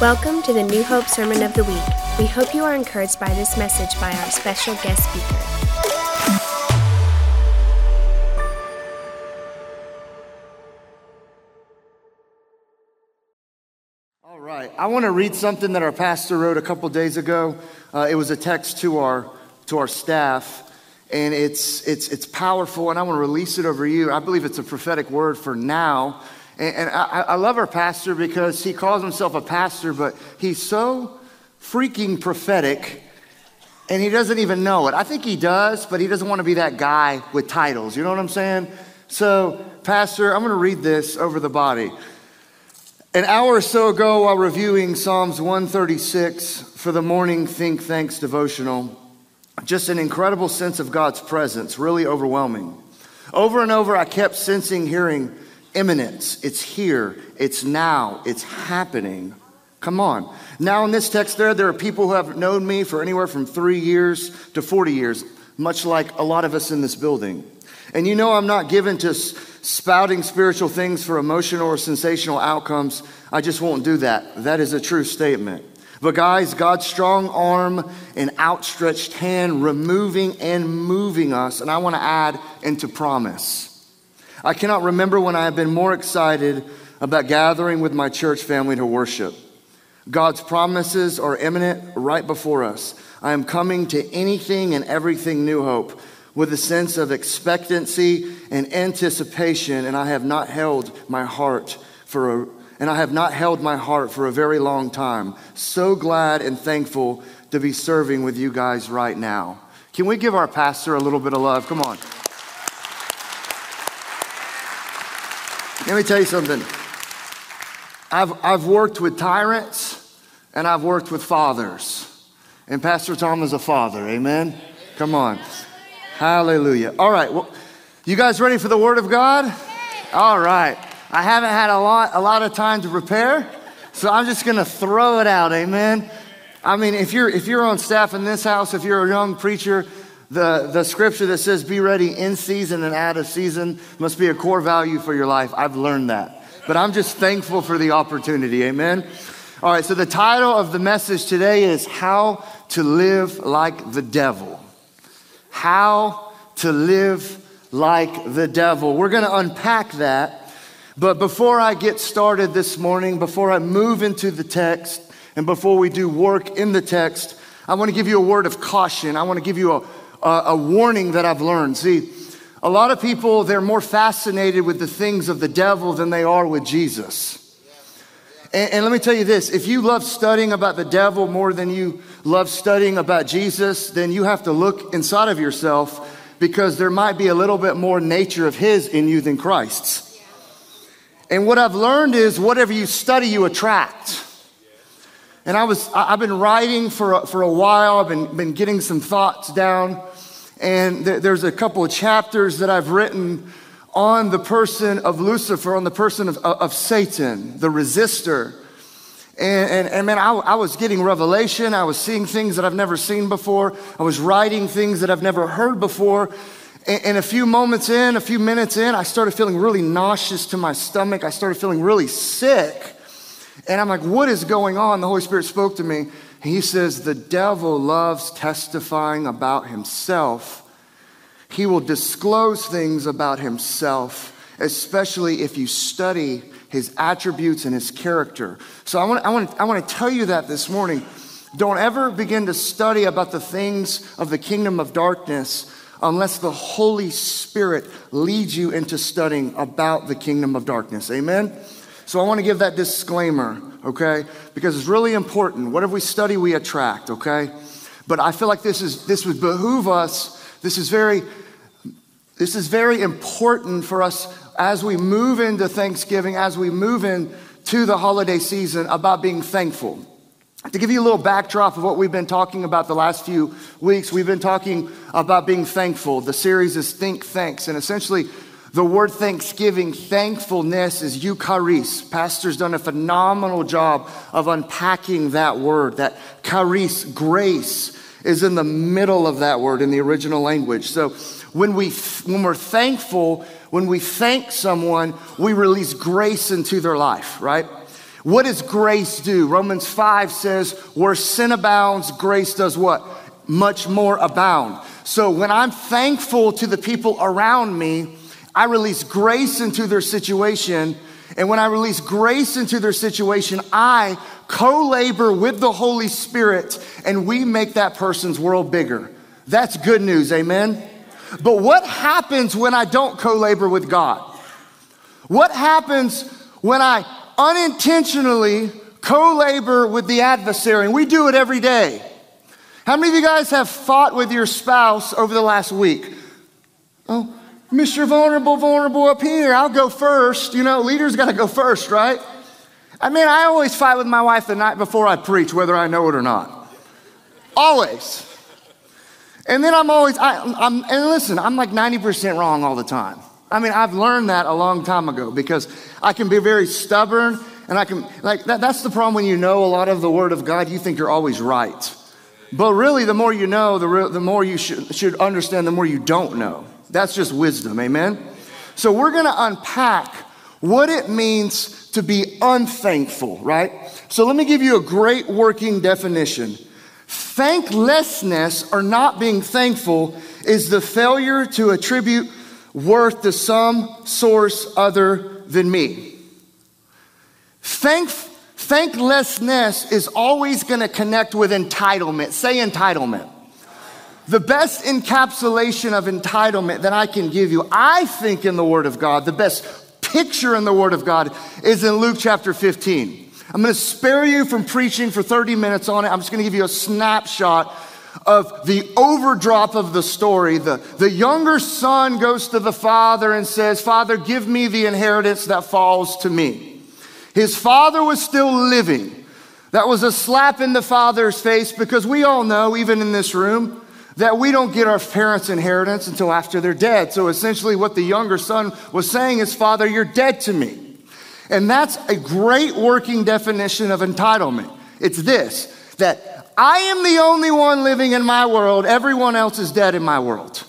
Welcome to the New Hope Sermon of the Week. We hope you are encouraged by this message by our special guest speaker. All right, I want to read something that our pastor wrote a couple days ago. Uh, it was a text to our to our staff, and it's it's it's powerful, and I want to release it over you. I believe it's a prophetic word for now and, and I, I love our pastor because he calls himself a pastor, but he's so freaking prophetic and he doesn't even know it. I think he does, but he doesn't want to be that guy with titles. You know what I'm saying? So, Pastor, I'm going to read this over the body. An hour or so ago, while reviewing Psalms 136 for the morning Think Thanks devotional, just an incredible sense of God's presence, really overwhelming. Over and over, I kept sensing, hearing, imminence. It's here. It's now. It's happening. Come on. Now, in this text, there, there are people who have known me for anywhere from three years to 40 years, much like a lot of us in this building. And you know, I'm not given to spouting spiritual things for emotional or sensational outcomes. I just won't do that. That is a true statement. But, guys, God's strong arm and outstretched hand removing and moving us, and I want to add into promise. I cannot remember when I have been more excited about gathering with my church family to worship. God's promises are imminent right before us. I am coming to anything and everything New Hope with a sense of expectancy and anticipation, and I have not held my heart for a and I have not held my heart for a very long time. So glad and thankful to be serving with you guys right now. Can we give our pastor a little bit of love? Come on. Let me tell you something. I've, I've worked with tyrants and I've worked with fathers. And Pastor Tom is a father. Amen? Come on. Hallelujah. All right. Well, you guys ready for the Word of God? All right. I haven't had a lot, a lot of time to prepare, so I'm just going to throw it out. Amen. I mean, if you're if you're on staff in this house, if you're a young preacher, the, the scripture that says, be ready in season and out of season must be a core value for your life. I've learned that. But I'm just thankful for the opportunity. Amen. All right, so the title of the message today is How to Live Like the Devil. How to Live Like the Devil. We're going to unpack that. But before I get started this morning, before I move into the text, and before we do work in the text, I want to give you a word of caution. I want to give you a, a, a warning that I've learned. See, a lot of people, they're more fascinated with the things of the devil than they are with Jesus. And, and, let me tell you this if you love studying about the devil more than you love studying about Jesus, then you have to look inside of yourself because there might be a little bit more nature of his in you than Christ's. And what I've learned is whatever you study, you attract. And I was, I've been writing for a, for a while. I've been, been getting some thoughts down. And th- there's a couple of chapters that I've written on the person of Lucifer, on the person of, of Satan, the resistor. And, and, and man, I, I, was getting revelation. I was seeing things that I've never seen before. I was writing things that I've never heard before. And, and a few moments in, a few minutes in, I started feeling really nauseous to my stomach. I started feeling really sick. And I'm like, what is going on? The Holy Spirit spoke to me. He says, The devil loves testifying about himself. He will disclose things about himself, especially if you study his attributes and his character. So I want, I want, I want to tell you that this morning. Don't ever begin to study about the things of the kingdom of darkness unless the Holy Spirit leads you into studying about the kingdom of darkness. Amen? So I want to give that disclaimer, okay? Because it's really important. Whatever we study, we attract, okay? But I feel like this is this would behoove us. This is very this is very important for us as we move into Thanksgiving, as we move into the holiday season about being thankful. To give you a little backdrop of what we've been talking about the last few weeks, we've been talking about being thankful. The series is Think Thanks, and essentially the word thanksgiving, thankfulness is eucharis. Pastor's done a phenomenal job of unpacking that word. That charis, grace, is in the middle of that word in the original language. So when, we, when we're thankful, when we thank someone, we release grace into their life, right? What does grace do? Romans 5 says, where sin abounds, grace does what? Much more abound. So when I'm thankful to the people around me, I release grace into their situation. And when I release grace into their situation, I co labor with the Holy Spirit and we make that person's world bigger. That's good news, amen? But what happens when I don't co labor with God? What happens when I unintentionally co labor with the adversary? And we do it every day. How many of you guys have fought with your spouse over the last week? Oh, Mr. Vulnerable, vulnerable up here. I'll go first. You know, leaders got to go first, right? I mean, I always fight with my wife the night before I preach, whether I know it or not. Always. And then I'm always, I, am and listen, I'm like 90% wrong all the time. I mean, I've learned that a long time ago because I can be very stubborn and I can, like, that, that's the problem when you know a lot of the Word of God, you think you're always right. But really, the more you know, the, re- the more you should, should understand, the more you don't know. That's just wisdom, amen? So we're gonna unpack what it means to be unthankful, right? So let me give you a great working definition. Thanklessness or not being thankful is the failure to attribute worth to some source other than me. Thank, thanklessness is always going to connect with entitlement. Say entitlement. The best encapsulation of entitlement that I can give you, I think, in the Word of God, the best picture in the Word of God is in Luke chapter 15. I'm going to spare you from preaching for 30 minutes on it. I'm just going to give you a snapshot of the overdrop of the story. The, the younger son goes to the father and says, Father, give me the inheritance that falls to me. His father was still living. That was a slap in the father's face because we all know, even in this room, that we don't get our parents' inheritance until after they're dead. So essentially, what the younger son was saying is, Father, you're dead to me. And that's a great working definition of entitlement. It's this that I am the only one living in my world, everyone else is dead in my world.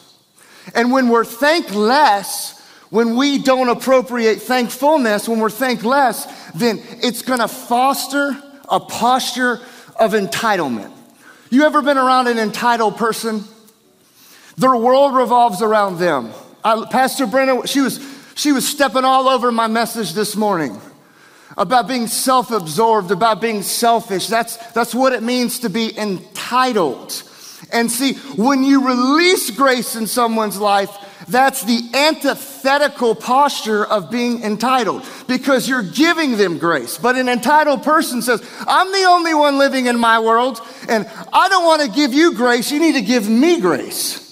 And when we're thankless, when we don't appropriate thankfulness, when we're thankless, then it's gonna foster a posture of entitlement. You ever been around an entitled person? Their world revolves around them. I, Pastor Brenna, she was she was stepping all over my message this morning about being self absorbed, about being selfish. That's, that's what it means to be entitled. And see, when you release grace in someone's life, that's the antithetical posture of being entitled because you're giving them grace. But an entitled person says, I'm the only one living in my world, and I don't want to give you grace. You need to give me grace.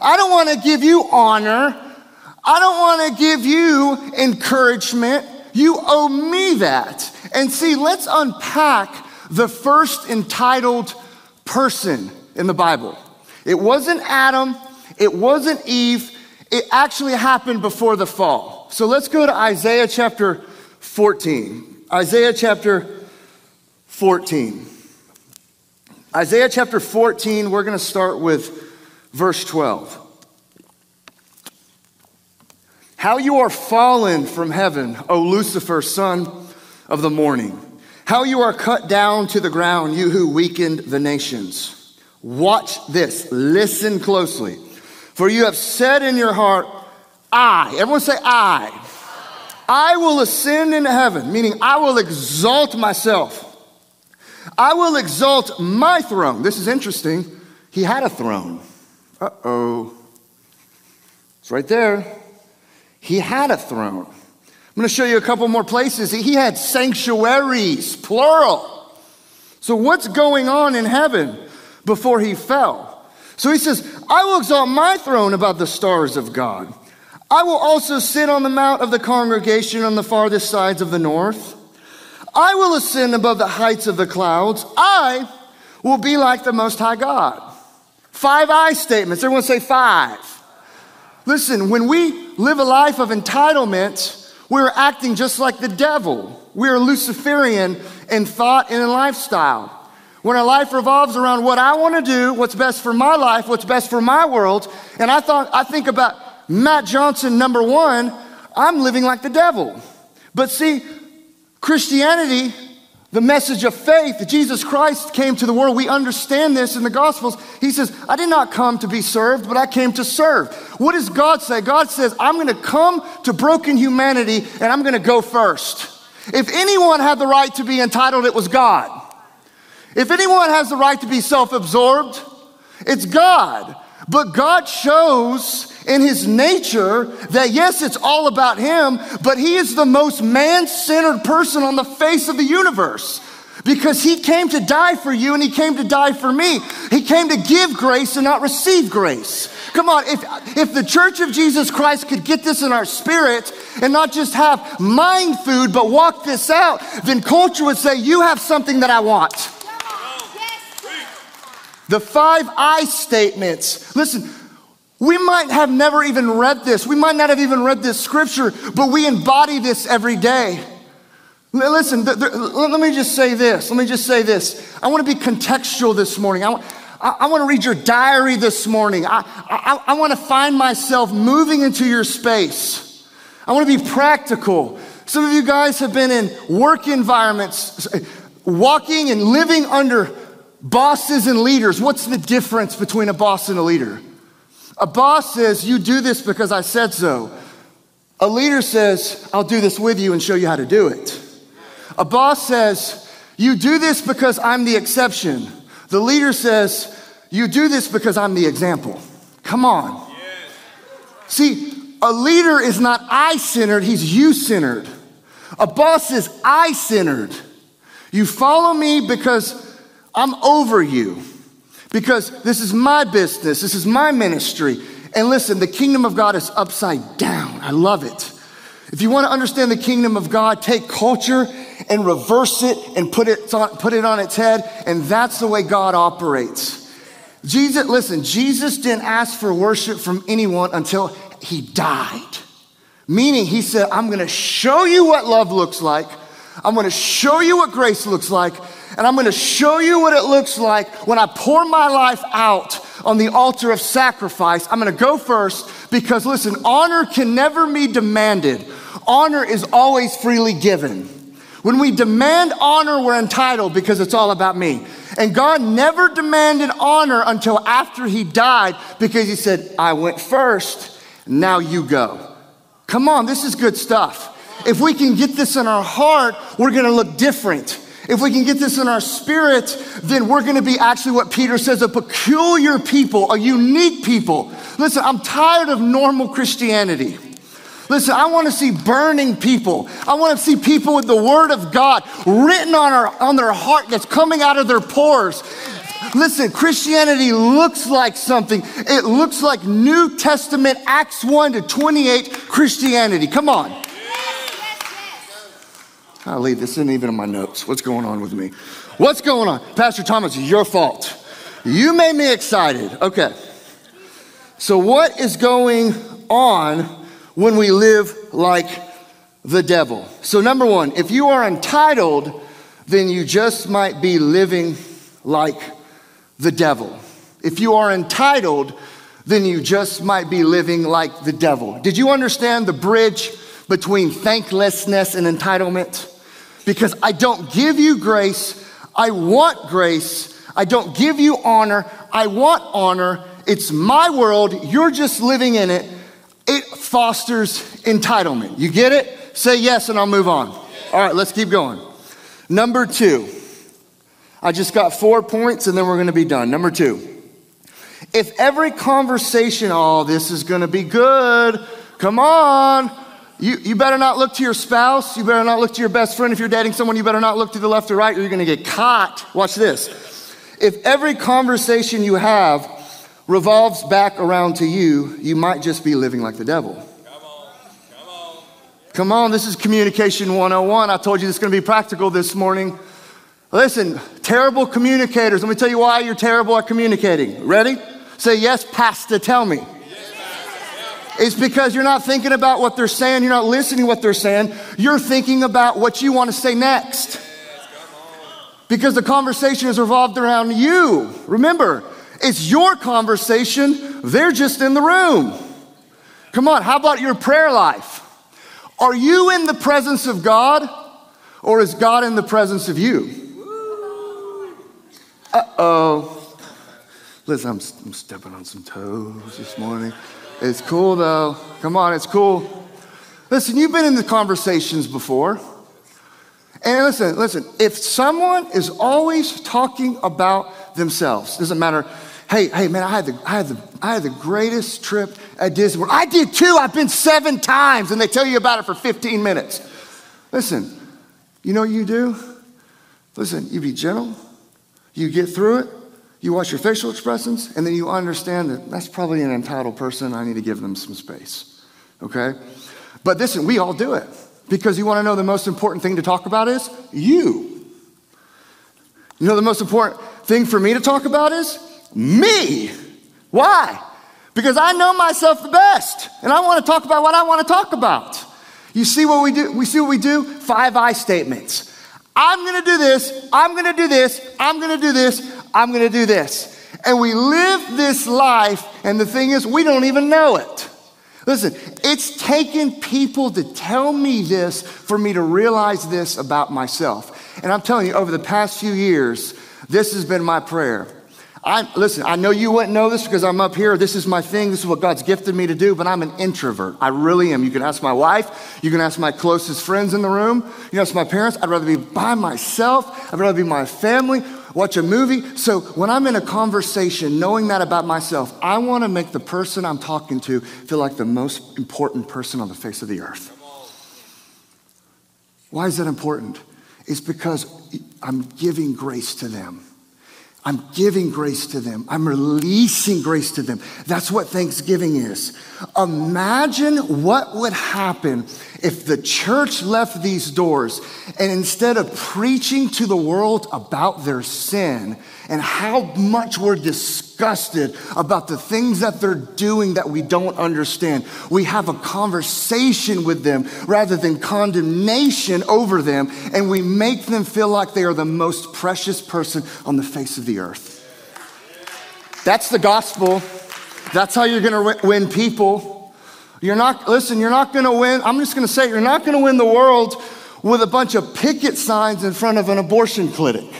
I don't want to give you honor. I don't want to give you encouragement. You owe me that. And see, let's unpack the first entitled person in the Bible. It wasn't Adam, it wasn't Eve, it actually happened before the fall. So let's go to Isaiah chapter 14. Isaiah chapter 14. Isaiah chapter 14, we're going to start with verse 12. How you are fallen from heaven, O Lucifer, son of the morning. How you are cut down to the ground, you who weakened the nations. Watch this. Listen closely. For you have said in your heart, I, everyone say I. I will ascend into heaven, meaning I will exalt myself. I will exalt my throne. This is interesting. He had a throne. Uh oh. It's right there. He had a throne. I'm going to show you a couple more places. He had sanctuaries, plural. So, what's going on in heaven before he fell? So he says, I will exalt my throne above the stars of God. I will also sit on the mount of the congregation on the farthest sides of the north. I will ascend above the heights of the clouds. I will be like the Most High God. Five I statements. Everyone say five. Listen, when we live a life of entitlement, we're acting just like the devil. We're Luciferian in thought and in lifestyle. When our life revolves around what I want to do, what's best for my life, what's best for my world, and I thought I think about Matt Johnson number 1, I'm living like the devil. But see, Christianity, the message of faith, Jesus Christ came to the world, we understand this in the Gospels. He says, I did not come to be served, but I came to serve. What does God say? God says, I'm going to come to broken humanity and I'm going to go first. If anyone had the right to be entitled, it was God. If anyone has the right to be self absorbed, it's God. But God shows in his nature that yes, it's all about him, but he is the most man centered person on the face of the universe because he came to die for you and he came to die for me. He came to give grace and not receive grace. Come on, if, if the church of Jesus Christ could get this in our spirit and not just have mind food, but walk this out, then culture would say, You have something that I want. The five I statements. Listen, we might have never even read this. We might not have even read this scripture, but we embody this every day. Listen, th- th- let me just say this. Let me just say this. I want to be contextual this morning. I, want to read your diary this morning. I, I, I want to find myself moving into your space. I want to be practical. Some of you guys have been in work environments, walking and living under bosses and leaders. What's the difference between a boss and a leader? A boss says, You do this because I said so. A leader says, I'll do this with you and show you how to do it. A boss says, You do this because I'm the exception. The leader says, You do this because I'm the example. Come on. See, a leader is not I centered, he's you centered. A boss is I centered. You follow me because I'm over you because this is my business, this is my ministry. And listen, the kingdom of God is upside down. I love it. If you want to understand the kingdom of God, take culture and reverse it and put it on, put it on its head, and that's the way God operates. Jesus, listen, Jesus didn't ask for worship from anyone until he died. Meaning, he said, I'm going to show you what love looks like. I'm going to show you what grace looks like. And I'm going to show you what it looks like when I pour my life out on the altar of sacrifice. I'm going to go first because, listen, honor can never be demanded, honor is always freely given. When we demand honor, we're entitled because it's all about me. And God never demanded honor until after He died because He said, I went first, now you go. Come on, this is good stuff. If we can get this in our heart, we're gonna look different. If we can get this in our spirit, then we're gonna be actually what Peter says a peculiar people, a unique people. Listen, I'm tired of normal Christianity. Listen, I want to see burning people. I want to see people with the word of God written on, our, on their heart that's coming out of their pores. Listen, Christianity looks like something. It looks like New Testament, Acts 1 to 28 Christianity. Come on. Leave this isn't even in my notes. What's going on with me? What's going on? Pastor Thomas, your fault. You made me excited. Okay. So, what is going on when we live like the devil? So, number one, if you are entitled, then you just might be living like the devil. If you are entitled, then you just might be living like the devil. Did you understand the bridge between thanklessness and entitlement? Because I don't give you grace. I want grace. I don't give you honor. I want honor. It's my world. You're just living in it. It fosters entitlement. You get it? Say yes, and I'll move on. All right, let's keep going. Number two. I just got four points, and then we're going to be done. Number two. If every conversation, oh, this is going to be good. Come on. You, you better not look to your spouse. You better not look to your best friend. If you're dating someone, you better not look to the left or right or you're going to get caught. Watch this. If every conversation you have revolves back around to you, you might just be living like the devil. Come on. Come on. Come on, this is communication 101. I told you this is going to be practical this morning. Listen, terrible communicators. Let me tell you why you're terrible at communicating. Ready? Say yes, Pastor, tell me. It's because you're not thinking about what they're saying, you're not listening to what they're saying, you're thinking about what you want to say next. Because the conversation is revolved around you. Remember, it's your conversation, they're just in the room. Come on, how about your prayer life? Are you in the presence of God? Or is God in the presence of you? Uh oh. Listen, I'm, I'm stepping on some toes this morning. It's cool though. Come on, it's cool. Listen, you've been in the conversations before. And listen, listen, if someone is always talking about themselves, doesn't matter, hey, hey, man, I had the, I had the, I had the greatest trip at Disney World. I did too, I've been seven times, and they tell you about it for 15 minutes. Listen, you know what you do? Listen, you be gentle, you get through it, you watch your facial expressions, and then you understand that that's probably an entitled person. I need to give them some space. Okay? But listen, we all do it because you want to know the most important thing to talk about is you. You know, the most important thing for me to talk about is me. Why? Because I know myself the best and I want to talk about what I want to talk about. You see what we do? We see what we do? Five I statements. I'm going to do this, I'm going to do this, I'm going to do this, I'm going to do this. And we live this life, and the thing is, we don't even know it. Listen, it's taken people to tell me this for me to realize this about myself. And I'm telling you, over the past few years, this has been my prayer. I, listen, I know you wouldn't know this because I'm up here. This is my thing. This is what God's gifted me to do, but I'm an introvert. I really am. You can ask my wife. You can ask my closest friends in the room. You can ask my parents. I'd rather be by myself. I'd rather be my family watch a movie. So when I'm in a conversation, knowing that about myself, I want to make the person I'm talking to feel like the most important person on the face of the earth. Why is that important? It's because I'm giving grace to them. I'm giving grace to them. I'm releasing grace to them. That's what Thanksgiving is. Imagine what would happen if the church left these doors and instead of preaching to the world about their sin and how much we're disgusted about the things that they're doing that we don't understand, we have a conversation with them rather than condemnation over them, and we make them feel like they are the most precious person on the face of the earth. That's the gospel. That's how you're gonna win people. You're not, listen, you're not gonna win. I'm just gonna say, you're not gonna win the world with a bunch of picket signs in front of an abortion clinic.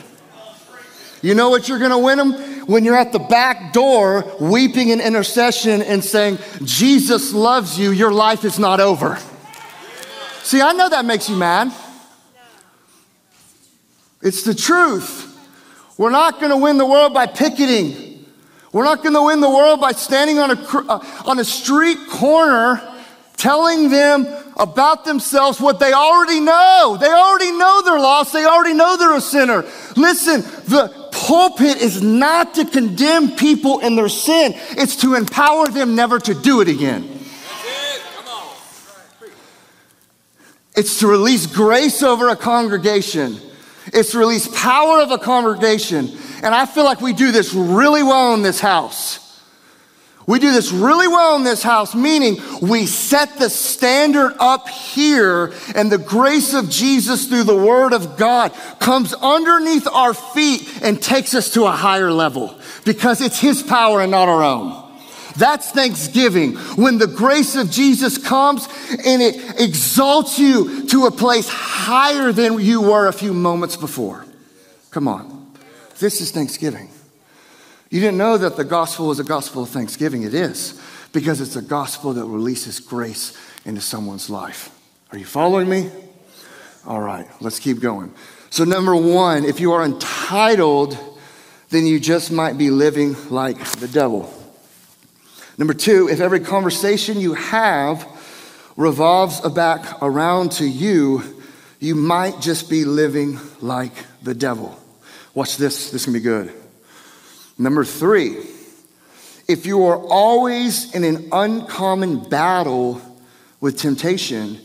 You know what you're gonna win them? When you're at the back door weeping in intercession and saying, Jesus loves you, your life is not over. See, I know that makes you mad. It's the truth. We're not gonna win the world by picketing. We're not going to win the world by standing on a, uh, on a street corner telling them about themselves what they already know. They already know they're lost. They already know they're a sinner. Listen, the pulpit is not to condemn people in their sin, it's to empower them never to do it again. It's to release grace over a congregation. It's to release power of a congregation. And I feel like we do this really well in this house. We do this really well in this house, meaning we set the standard up here, and the grace of Jesus through the Word of God comes underneath our feet and takes us to a higher level because it's His power and not our own. That's Thanksgiving when the grace of Jesus comes and it exalts you to a place higher than you were a few moments before. Come on. This is Thanksgiving. You didn't know that the gospel was a gospel of thanksgiving. It is, because it's a gospel that releases grace into someone's life. Are you following me? All right, let's keep going. So, number one, if you are entitled, then you just might be living like the devil. Number two, if every conversation you have revolves back around to you, you might just be living like the devil. Watch this, this can be good. Number three, if you are always in an uncommon battle with temptation,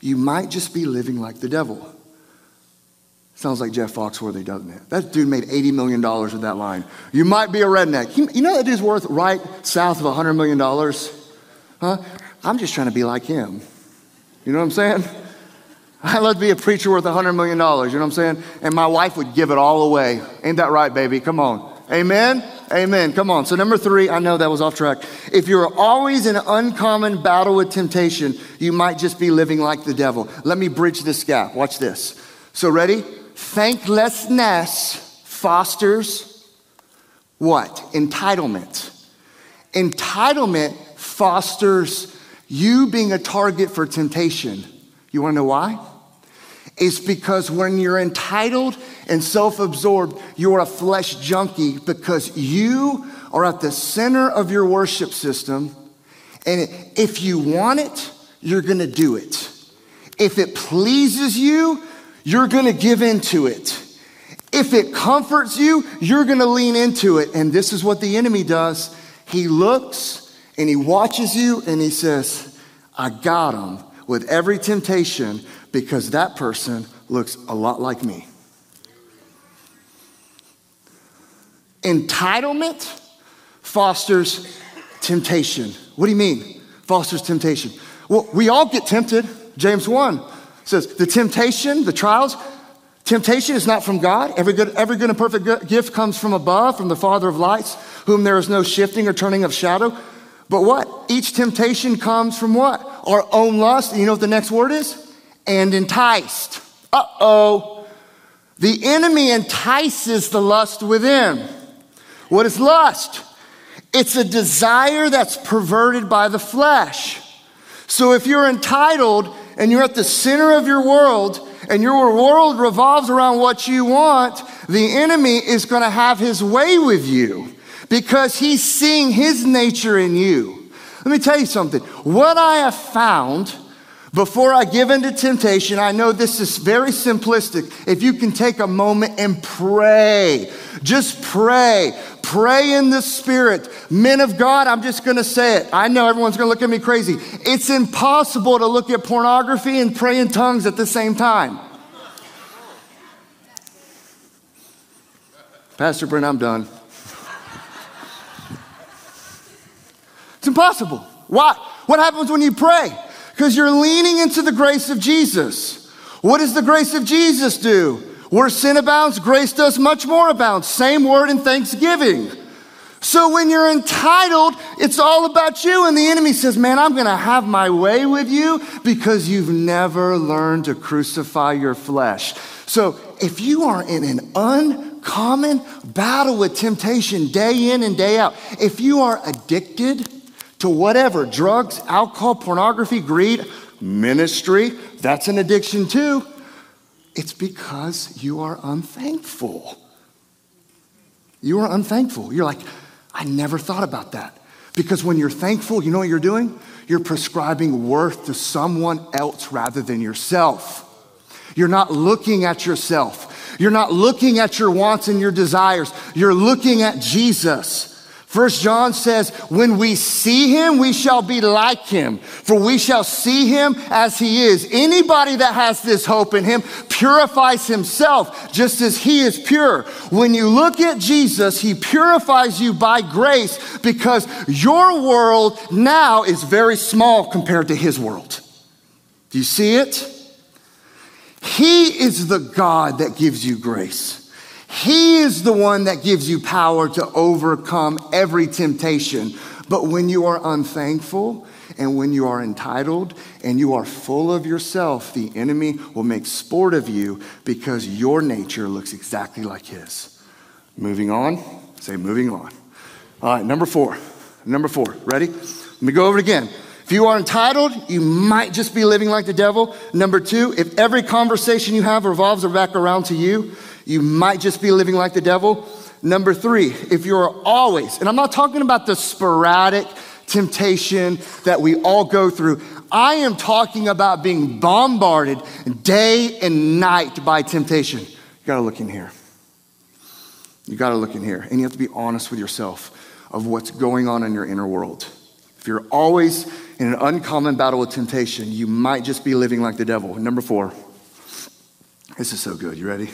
you might just be living like the devil. Sounds like Jeff Foxworthy, doesn't it? That dude made $80 million with that line. You might be a redneck. You know that dude's worth right south of $100 million? Huh? I'm just trying to be like him. You know what I'm saying? I'd love to be a preacher worth $100 million, you know what I'm saying? And my wife would give it all away. Ain't that right, baby? Come on. Amen? Amen. Come on. So, number three, I know that was off track. If you're always in an uncommon battle with temptation, you might just be living like the devil. Let me bridge this gap. Watch this. So, ready? Thanklessness fosters what? Entitlement. Entitlement fosters you being a target for temptation. You wanna know why? It's because when you're entitled and self absorbed, you're a flesh junkie because you are at the center of your worship system. And if you want it, you're gonna do it. If it pleases you, you're gonna give into it. If it comforts you, you're gonna lean into it. And this is what the enemy does. He looks and he watches you and he says, I got him with every temptation because that person looks a lot like me. Entitlement fosters temptation. What do you mean? Fosters temptation. Well, we all get tempted. James 1 says, The temptation, the trials, temptation is not from God. Every good, every good and perfect gift comes from above, from the Father of lights, whom there is no shifting or turning of shadow. But what? Each temptation comes from what? Our own lust. You know what the next word is? And enticed. Uh oh. The enemy entices the lust within. What is lust? It's a desire that's perverted by the flesh. So if you're entitled and you're at the center of your world and your world revolves around what you want, the enemy is going to have his way with you because he's seeing his nature in you. Let me tell you something. What I have found before I give into temptation, I know this is very simplistic. If you can take a moment and pray, just pray. Pray in the spirit. Men of God, I'm just going to say it. I know everyone's going to look at me crazy. It's impossible to look at pornography and pray in tongues at the same time. Pastor Brent, I'm done. It's impossible. Why? What happens when you pray? Because you're leaning into the grace of Jesus. What does the grace of Jesus do? Where sin abounds, grace does much more abound. Same word in thanksgiving. So when you're entitled, it's all about you. And the enemy says, Man, I'm going to have my way with you because you've never learned to crucify your flesh. So if you are in an uncommon battle with temptation day in and day out, if you are addicted to whatever drugs, alcohol, pornography, greed, ministry, that's an addiction too it's because you are unthankful. You are unthankful. You're like, I never thought about that. Because when you're thankful, you know what you're doing? You're prescribing worth to someone else rather than yourself. You're not looking at yourself. You're not looking at your wants and your desires. You're looking at Jesus. First John says, when we see him, we shall be like him, for we shall see him as he is. Anybody that has this hope in him purifies himself just as he is pure. When you look at Jesus, he purifies you by grace because your world now is very small compared to his world. Do you see it? He is the God that gives you grace. He is the one that gives you power to overcome every temptation. But when you are unthankful and when you are entitled and you are full of yourself, the enemy will make sport of you because your nature looks exactly like his. Moving on, say moving on. All right, number four. Number four, ready? Let me go over it again. If you are entitled, you might just be living like the devil. Number two, if every conversation you have revolves back around to you, you might just be living like the devil. Number three, if you're always, and I'm not talking about the sporadic temptation that we all go through. I am talking about being bombarded day and night by temptation. You gotta look in here. You gotta look in here. And you have to be honest with yourself of what's going on in your inner world. If you're always in an uncommon battle with temptation, you might just be living like the devil. Number four. This is so good. You ready?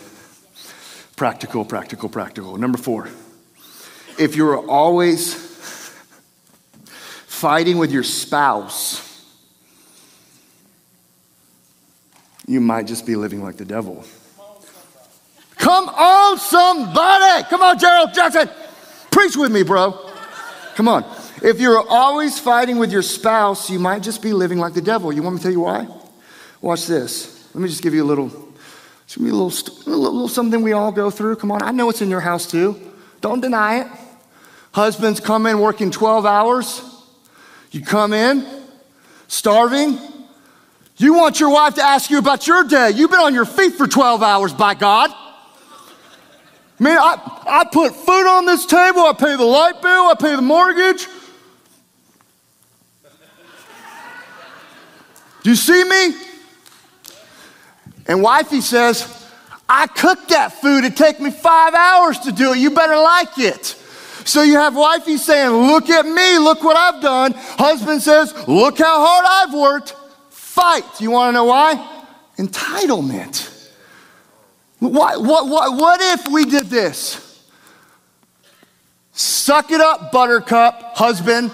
Practical, practical, practical. Number four, if you're always fighting with your spouse, you might just be living like the devil. Come on, somebody. Come on, Gerald Jackson. Preach with me, bro. Come on. If you're always fighting with your spouse, you might just be living like the devil. You want me to tell you why? Watch this. Let me just give you a little It's gonna be a little, a little something we all go through. Come on, I know it's in your house too. Don't deny it. Husbands come in working 12 hours. You come in starving. You want your wife to ask you about your day. You've been on your feet for 12 hours, by God. Man, I, I put food on this table, I pay the light bill, I pay the mortgage. Do you see me? And wifey says, I cooked that food. It take me five hours to do it. You better like it. So you have wifey saying, Look at me, look what I've done. Husband says, Look how hard I've worked. Fight. You want to know why? Entitlement. What, what, what, what if we did this? Suck it up, buttercup, husband.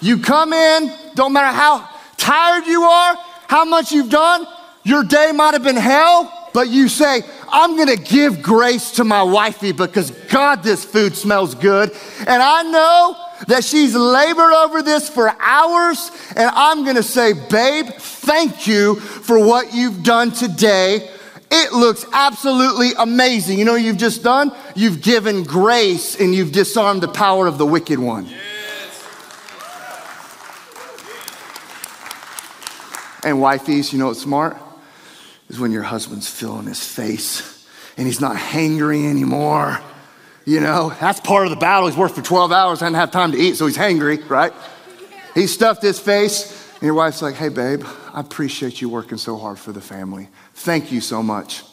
You come in, don't matter how tired you are, how much you've done, your day might have been hell, but you say, I'm gonna give grace to my wifey because God, this food smells good. And I know that she's labored over this for hours, and I'm gonna say, babe, thank you for what you've done today. It looks absolutely amazing. You know what you've just done? You've given grace and you've disarmed the power of the wicked one. Yes. And wifeys, you know what's smart? Is when your husband's filling his face and he's not hangry anymore. You know, that's part of the battle. He's worked for 12 hours, doesn't have time to eat, so he's hangry, right? He stuffed his face, and your wife's like, hey, babe, I appreciate you working so hard for the family. Thank you so much.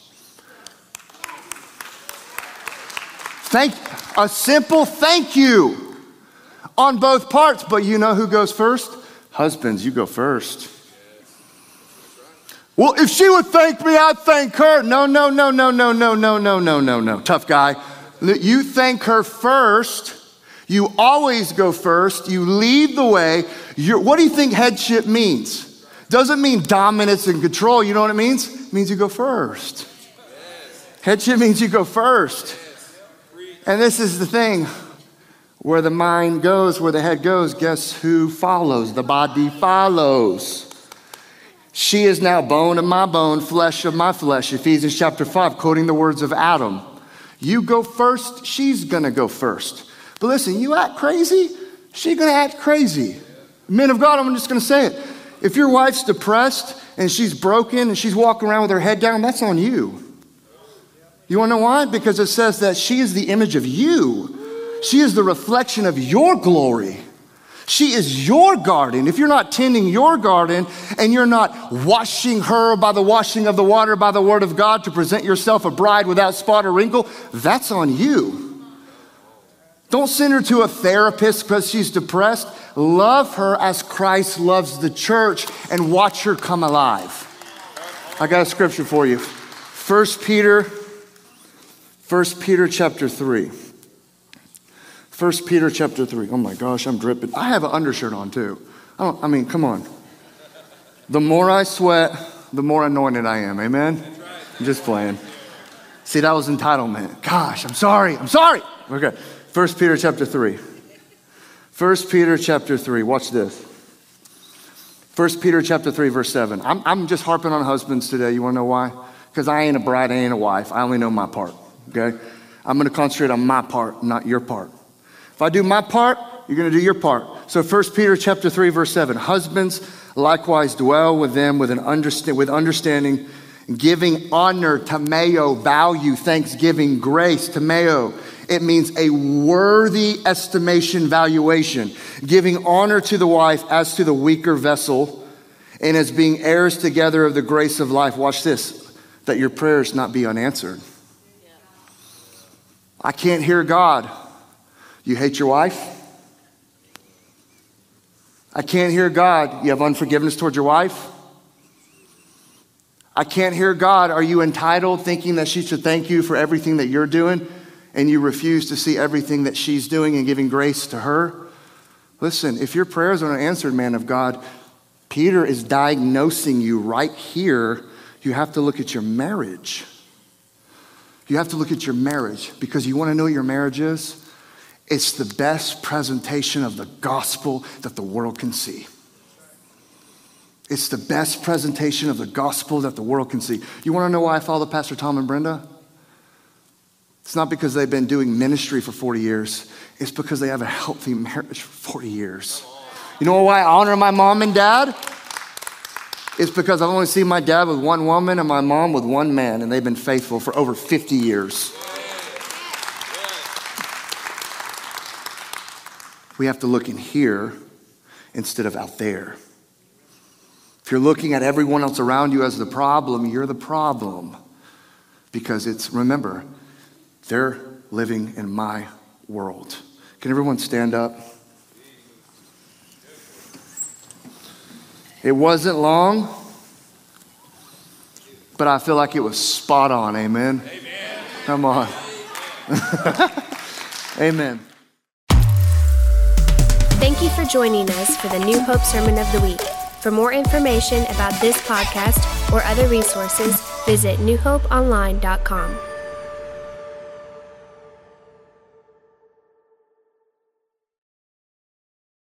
Thank a simple thank you on both parts, but you know who goes first? Husbands, you go first. Well, if she would thank me, I'd thank her. No, no, no, no, no, no, no, no, no, no, no. Tough guy. You thank her first. You always go first. You lead the way. You're, what do you think headship means? Doesn't mean dominance and control. You know what it means? It means you go first. Headship means you go first. And this is the thing where the mind goes, where the head goes, guess who follows? The body follows. She is now bone of my bone, flesh of my flesh. Ephesians chapter 5, quoting the words of Adam. You go first, she's gonna go first. But listen, you act crazy, she's gonna act crazy. Men of God, I'm just gonna say it. If your wife's depressed and she's broken and she's walking around with her head down, that's on you. You wanna know why? Because it says that she is the image of you, she is the reflection of your glory. She is your garden. If you're not tending your garden and you're not washing her by the washing of the water by the word of God to present yourself a bride without spot or wrinkle, that's on you. Don't send her to a therapist because she's depressed. Love her as Christ loves the church and watch her come alive. I got a scripture for you. 1 Peter, 1 Peter chapter 3. 1 Peter chapter 3. Oh my gosh, I'm dripping. I have an undershirt on too. I, I mean, come on. The more I sweat, the more anointed I am. Amen? I'm just playing. See, that was entitlement. Gosh, I'm sorry. I'm sorry. Okay. 1 Peter chapter 3. 1 Peter chapter 3, watch this. 1 Peter chapter 3, verse 7. I'm, I'm just harping on husbands today. You want to know why? Because I ain't a bride, I ain't a wife. I only know my part, okay? I'm going to concentrate on my part, not your part. If I do my part, you're going to do your part. So 1 Peter chapter 3, verse 7. Husbands likewise dwell with them with, an understand, with understanding, giving honor, tameo, value, thanksgiving, grace, tameo it means a worthy estimation valuation, giving honor to the wife as to the weaker vessel, and as being heirs together of the grace of life. Watch this, that your prayers not be unanswered. I can't hear God. You hate your wife? I can't hear God. You have unforgiveness towards your wife? I can't hear God. Are you entitled thinking that she should thank you for everything that you're doing? and you refuse to see everything that she's doing and giving grace to her, listen, if your prayers aren't answered, man of God, Peter is diagnosing you right here. You have to look at your marriage. You have to look at your marriage because you want to know what your marriage is? It's the best presentation of the gospel that the world can see. It's the best presentation of the gospel that the world can see. You want to know why I follow Pastor Tom and Brenda? It's not because they've been doing ministry for 40 years, it's because they have a healthy marriage for 40 years. You know why I honor my mom and dad? It's because I've only seen my dad with one woman and my mom with one man, and they've been faithful for over 50 years. We have to look in here instead of out there. If you're looking at everyone else around you as the problem, you're the problem. Because it's, remember, they're living in my world. Can everyone stand up? It wasn't long, but I feel like it was spot on. Amen. Amen. Come on. Amen. Thank you for joining us for the New Hope Sermon of the Week. For more information about this podcast or other resources, visit newhopeonline.com.